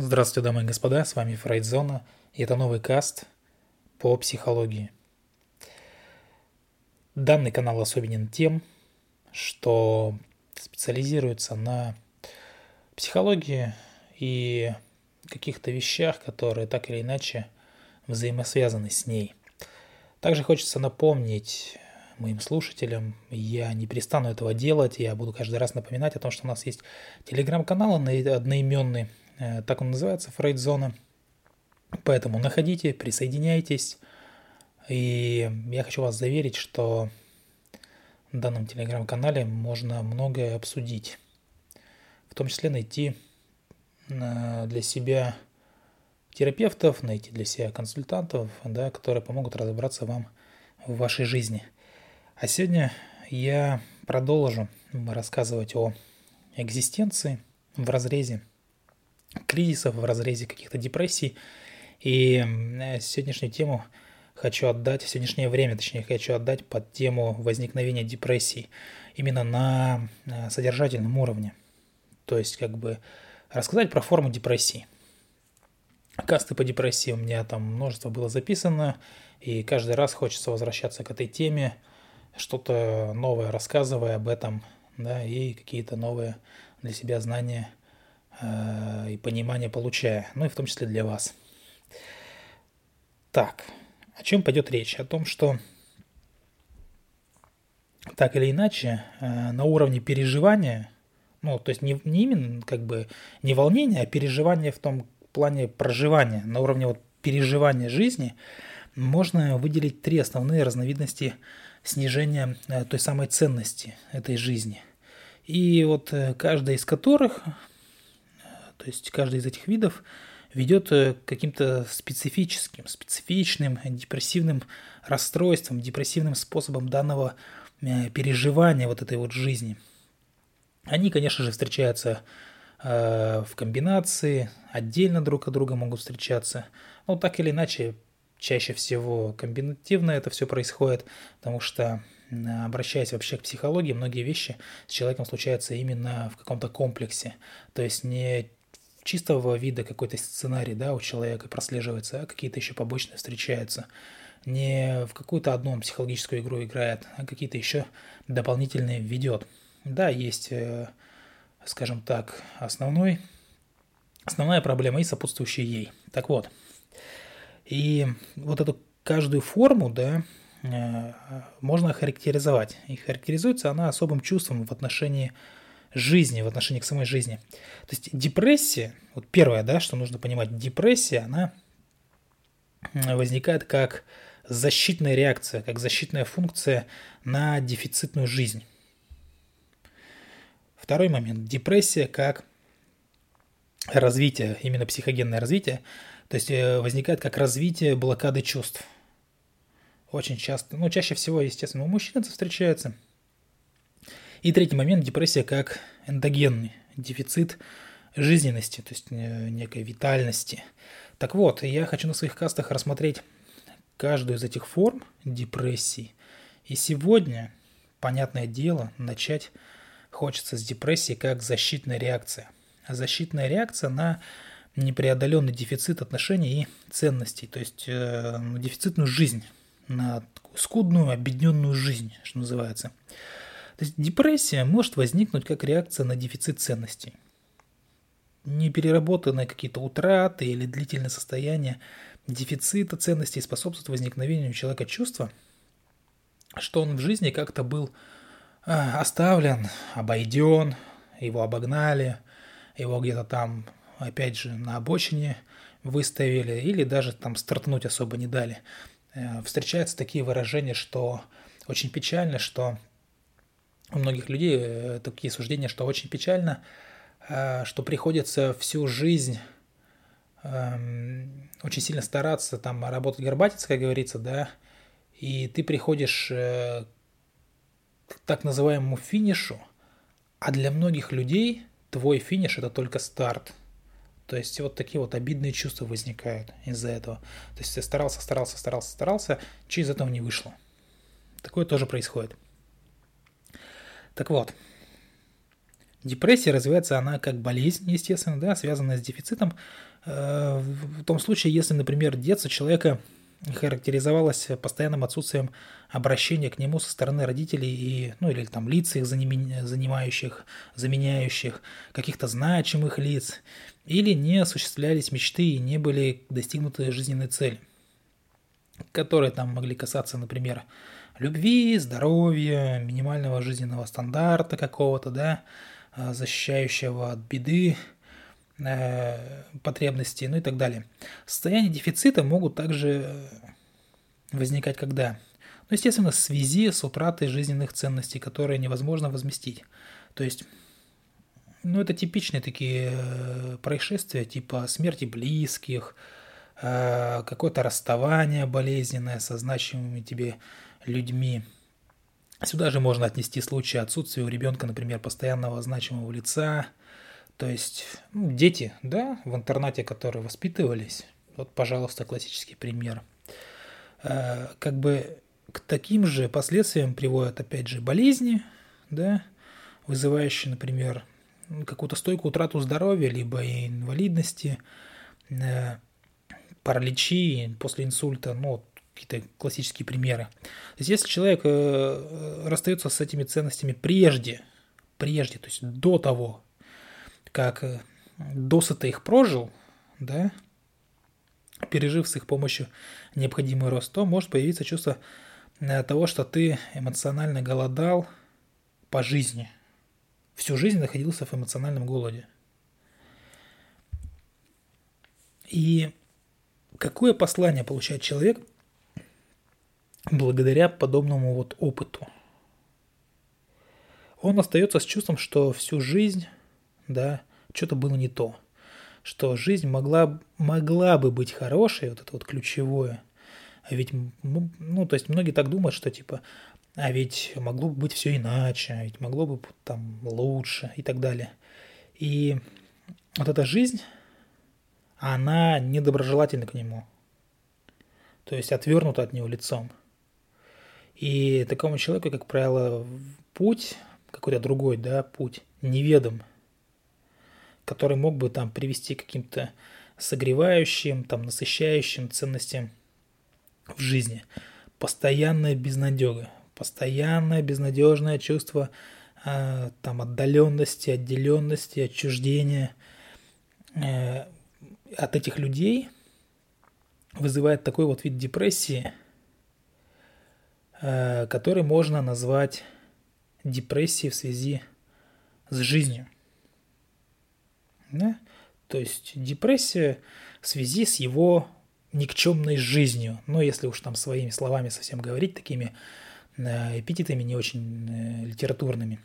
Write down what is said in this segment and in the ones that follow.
Здравствуйте, дамы и господа, с вами Фрейдзона, и это новый каст по психологии. Данный канал особенен тем, что специализируется на психологии и каких-то вещах, которые так или иначе взаимосвязаны с ней. Также хочется напомнить моим слушателям, я не перестану этого делать, я буду каждый раз напоминать о том, что у нас есть телеграм-канал одноименный, так он называется, Фрейдзона. Поэтому находите, присоединяйтесь. И я хочу вас заверить, что в данном телеграм-канале можно многое обсудить. В том числе найти э, для себя терапевтов, найти для себя консультантов, да, которые помогут разобраться вам в вашей жизни. А сегодня я продолжу рассказывать о экзистенции в разрезе кризисов, в разрезе каких-то депрессий. И сегодняшнюю тему хочу отдать, сегодняшнее время, точнее, хочу отдать под тему возникновения депрессий именно на э, содержательном уровне. То есть, как бы рассказать про форму депрессии. Касты по депрессии у меня там множество было записано, и каждый раз хочется возвращаться к этой теме, что-то новое рассказывая об этом, да, и какие-то новые для себя знания Э, и понимание получая, ну и в том числе для вас. Так, о чем пойдет речь? О том, что так или иначе э, на уровне переживания, ну то есть не, не именно как бы не волнение, а переживание в том плане проживания, на уровне вот переживания жизни можно выделить три основные разновидности снижения э, той самой ценности этой жизни. И вот каждая из которых то есть каждый из этих видов ведет э, к каким-то специфическим, специфичным депрессивным расстройствам, депрессивным способом данного э, переживания вот этой вот жизни. Они, конечно же, встречаются э, в комбинации, отдельно друг от друга могут встречаться. Но так или иначе, чаще всего комбинативно это все происходит, потому что обращаясь вообще к психологии, многие вещи с человеком случаются именно в каком-то комплексе. То есть не чистого вида какой-то сценарий, да, у человека прослеживается, а какие-то еще побочные встречаются. Не в какую-то одну психологическую игру играет, а какие-то еще дополнительные ведет. Да, есть, э, скажем так, основной, основная проблема и сопутствующая ей. Так вот, и вот эту каждую форму, да, э, можно характеризовать. И характеризуется она особым чувством в отношении жизни, в отношении к самой жизни. То есть депрессия, вот первое, да, что нужно понимать, депрессия, она возникает как защитная реакция, как защитная функция на дефицитную жизнь. Второй момент. Депрессия как развитие, именно психогенное развитие, то есть э, возникает как развитие блокады чувств. Очень часто, ну чаще всего, естественно, у мужчин это встречается – и третий момент – депрессия как эндогенный дефицит жизненности, то есть э, некой витальности. Так вот, я хочу на своих кастах рассмотреть каждую из этих форм депрессии. И сегодня, понятное дело, начать хочется с депрессии как защитная реакция. Защитная реакция на непреодоленный дефицит отношений и ценностей, то есть э, дефицитную жизнь, на скудную, объединенную жизнь, что называется. То есть депрессия может возникнуть как реакция на дефицит ценностей. Непереработанные какие-то утраты или длительное состояние дефицита ценностей способствует возникновению у человека чувства, что он в жизни как-то был а, оставлен, обойден, его обогнали, его где-то там, опять же, на обочине выставили или даже там стартануть особо не дали. Э, встречаются такие выражения, что очень печально, что у многих людей э, такие суждения, что очень печально, э, что приходится всю жизнь эм, очень сильно стараться там работать горбатиться, как говорится, да, и ты приходишь э, к так называемому финишу, а для многих людей твой финиш это только старт. То есть вот такие вот обидные чувства возникают из-за этого. То есть ты старался, старался, старался, старался, через этого не вышло. Такое тоже происходит. Так вот, Депрессия развивается она как болезнь, естественно, да, связанная с дефицитом. Э, в том случае, если, например, детство человека характеризовалось постоянным отсутствием обращения к нему со стороны родителей и, ну, или там лиц их занимающих, заменяющих, каких-то значимых лиц, или не осуществлялись мечты и не были достигнуты жизненные цели, которые там могли касаться, например, любви, здоровья, минимального жизненного стандарта какого-то, да, а, защищающего от беды, э, потребностей, ну и так далее. Состояния дефицита могут также возникать когда? Ну, естественно, в связи с утратой жизненных ценностей, которые невозможно возместить. То есть, ну, это типичные такие э, происшествия, типа смерти близких, э, какое-то расставание болезненное со значимыми тебе людьми. Сюда же можно отнести случаи отсутствия у ребенка, например, постоянного значимого лица. То есть ну, дети, да, в интернате, которые воспитывались. Вот, пожалуйста, классический пример. Э, как бы к таким же последствиям приводят, опять же, болезни, да, вызывающие, например, какую-то стойкую утрату здоровья, либо инвалидности, э, параличи после инсульта, ну, какие-то классические примеры. То есть, если человек э, э, расстается с этими ценностями прежде, прежде, то есть до того, как э, досыта их прожил, да, пережив с их помощью необходимый рост, то может появиться чувство того, что ты эмоционально голодал по жизни. Всю жизнь находился в эмоциональном голоде. И какое послание получает человек – благодаря подобному вот опыту. Он остается с чувством, что всю жизнь, да, что-то было не то. Что жизнь могла, могла бы быть хорошей, вот это вот ключевое. А ведь, ну, то есть многие так думают, что типа, а ведь могло бы быть все иначе, а ведь могло бы там лучше и так далее. И вот эта жизнь, она недоброжелательна к нему. То есть отвернута от него лицом. И такому человеку, как правило, путь, какой-то другой, да, путь, неведом, который мог бы там привести к каким-то согревающим, там, насыщающим ценностям в жизни. Постоянная безнадега, постоянное безнадежное чувство э, там отдаленности, отделенности, отчуждения э, от этих людей вызывает такой вот вид депрессии – который можно назвать депрессией в связи с жизнью. Да? То есть депрессия в связи с его никчемной жизнью. Но если уж там своими словами совсем говорить, такими э, эпитетами не очень э, литературными.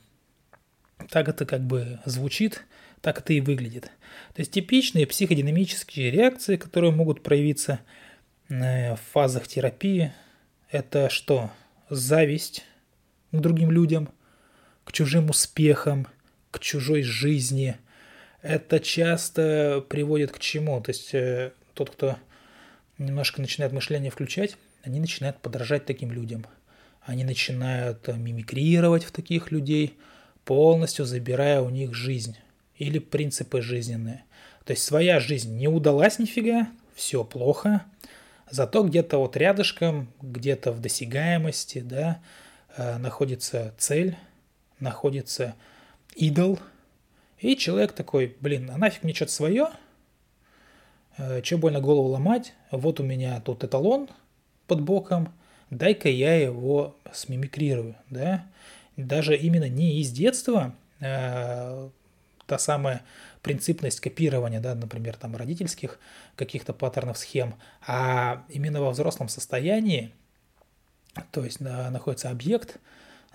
Так это как бы звучит, так это и выглядит. То есть типичные психодинамические реакции, которые могут проявиться в фазах терапии, это что? Зависть к другим людям, к чужим успехам, к чужой жизни. Это часто приводит к чему? То есть э, тот, кто немножко начинает мышление включать, они начинают подражать таким людям. Они начинают э, мимикрировать в таких людей, полностью забирая у них жизнь или принципы жизненные. То есть своя жизнь не удалась нифига, все плохо, Зато где-то вот рядышком, где-то в досягаемости, да, э, находится цель, находится идол. И человек такой, блин, а нафиг мне что-то свое? Э, че больно голову ломать? Вот у меня тут эталон под боком, дай-ка я его смимикрирую, да. Даже именно не из детства, э, та самая принципность копирования, да, например, там родительских каких-то паттернов, схем, а именно во взрослом состоянии, то есть да, находится объект,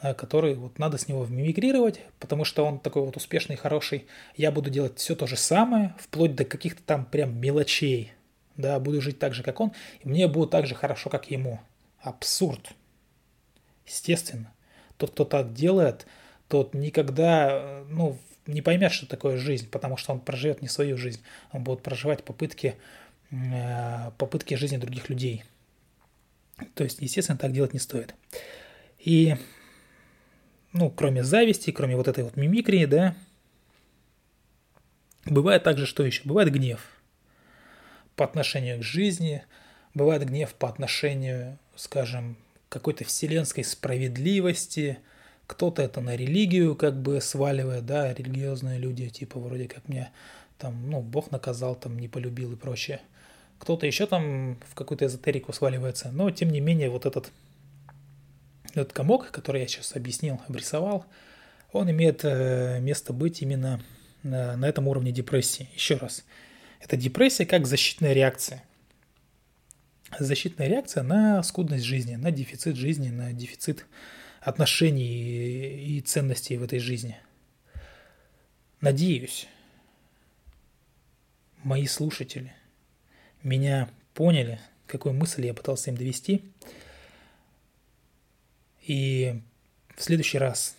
э, который вот надо с него мимикрировать, потому что он такой вот успешный, хороший. Я буду делать все то же самое, вплоть до каких-то там прям мелочей, да, буду жить так же, как он, и мне будет так же хорошо, как ему. Абсурд. Естественно. Тот, кто так делает, тот никогда, э, ну, не поймет, что такое жизнь, потому что он проживет не свою жизнь, он будет проживать попытки, э, попытки жизни других людей. То есть, естественно, так делать не стоит. И, ну, кроме зависти, кроме вот этой вот мимикрии, да, Бывает также, что еще? Бывает гнев по отношению к жизни, бывает гнев по отношению, скажем, какой-то вселенской справедливости, кто-то это на религию как бы сваливает, да, религиозные люди, типа вроде как мне там, ну, Бог наказал, там, не полюбил и прочее. Кто-то еще там в какую-то эзотерику сваливается, но тем не менее вот этот, этот комок, который я сейчас объяснил, обрисовал, он имеет э, место быть именно на, на этом уровне депрессии. Еще раз, это депрессия как защитная реакция. Защитная реакция на скудность жизни, на дефицит жизни, на дефицит отношений и ценностей в этой жизни. Надеюсь, мои слушатели меня поняли, какую мысль я пытался им довести. И в следующий раз,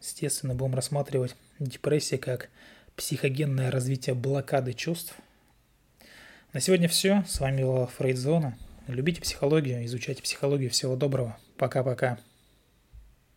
естественно, будем рассматривать депрессию как психогенное развитие блокады чувств. На сегодня все. С вами была Фрейдзона. Любите психологию, изучайте психологию. Всего доброго. Пока-пока.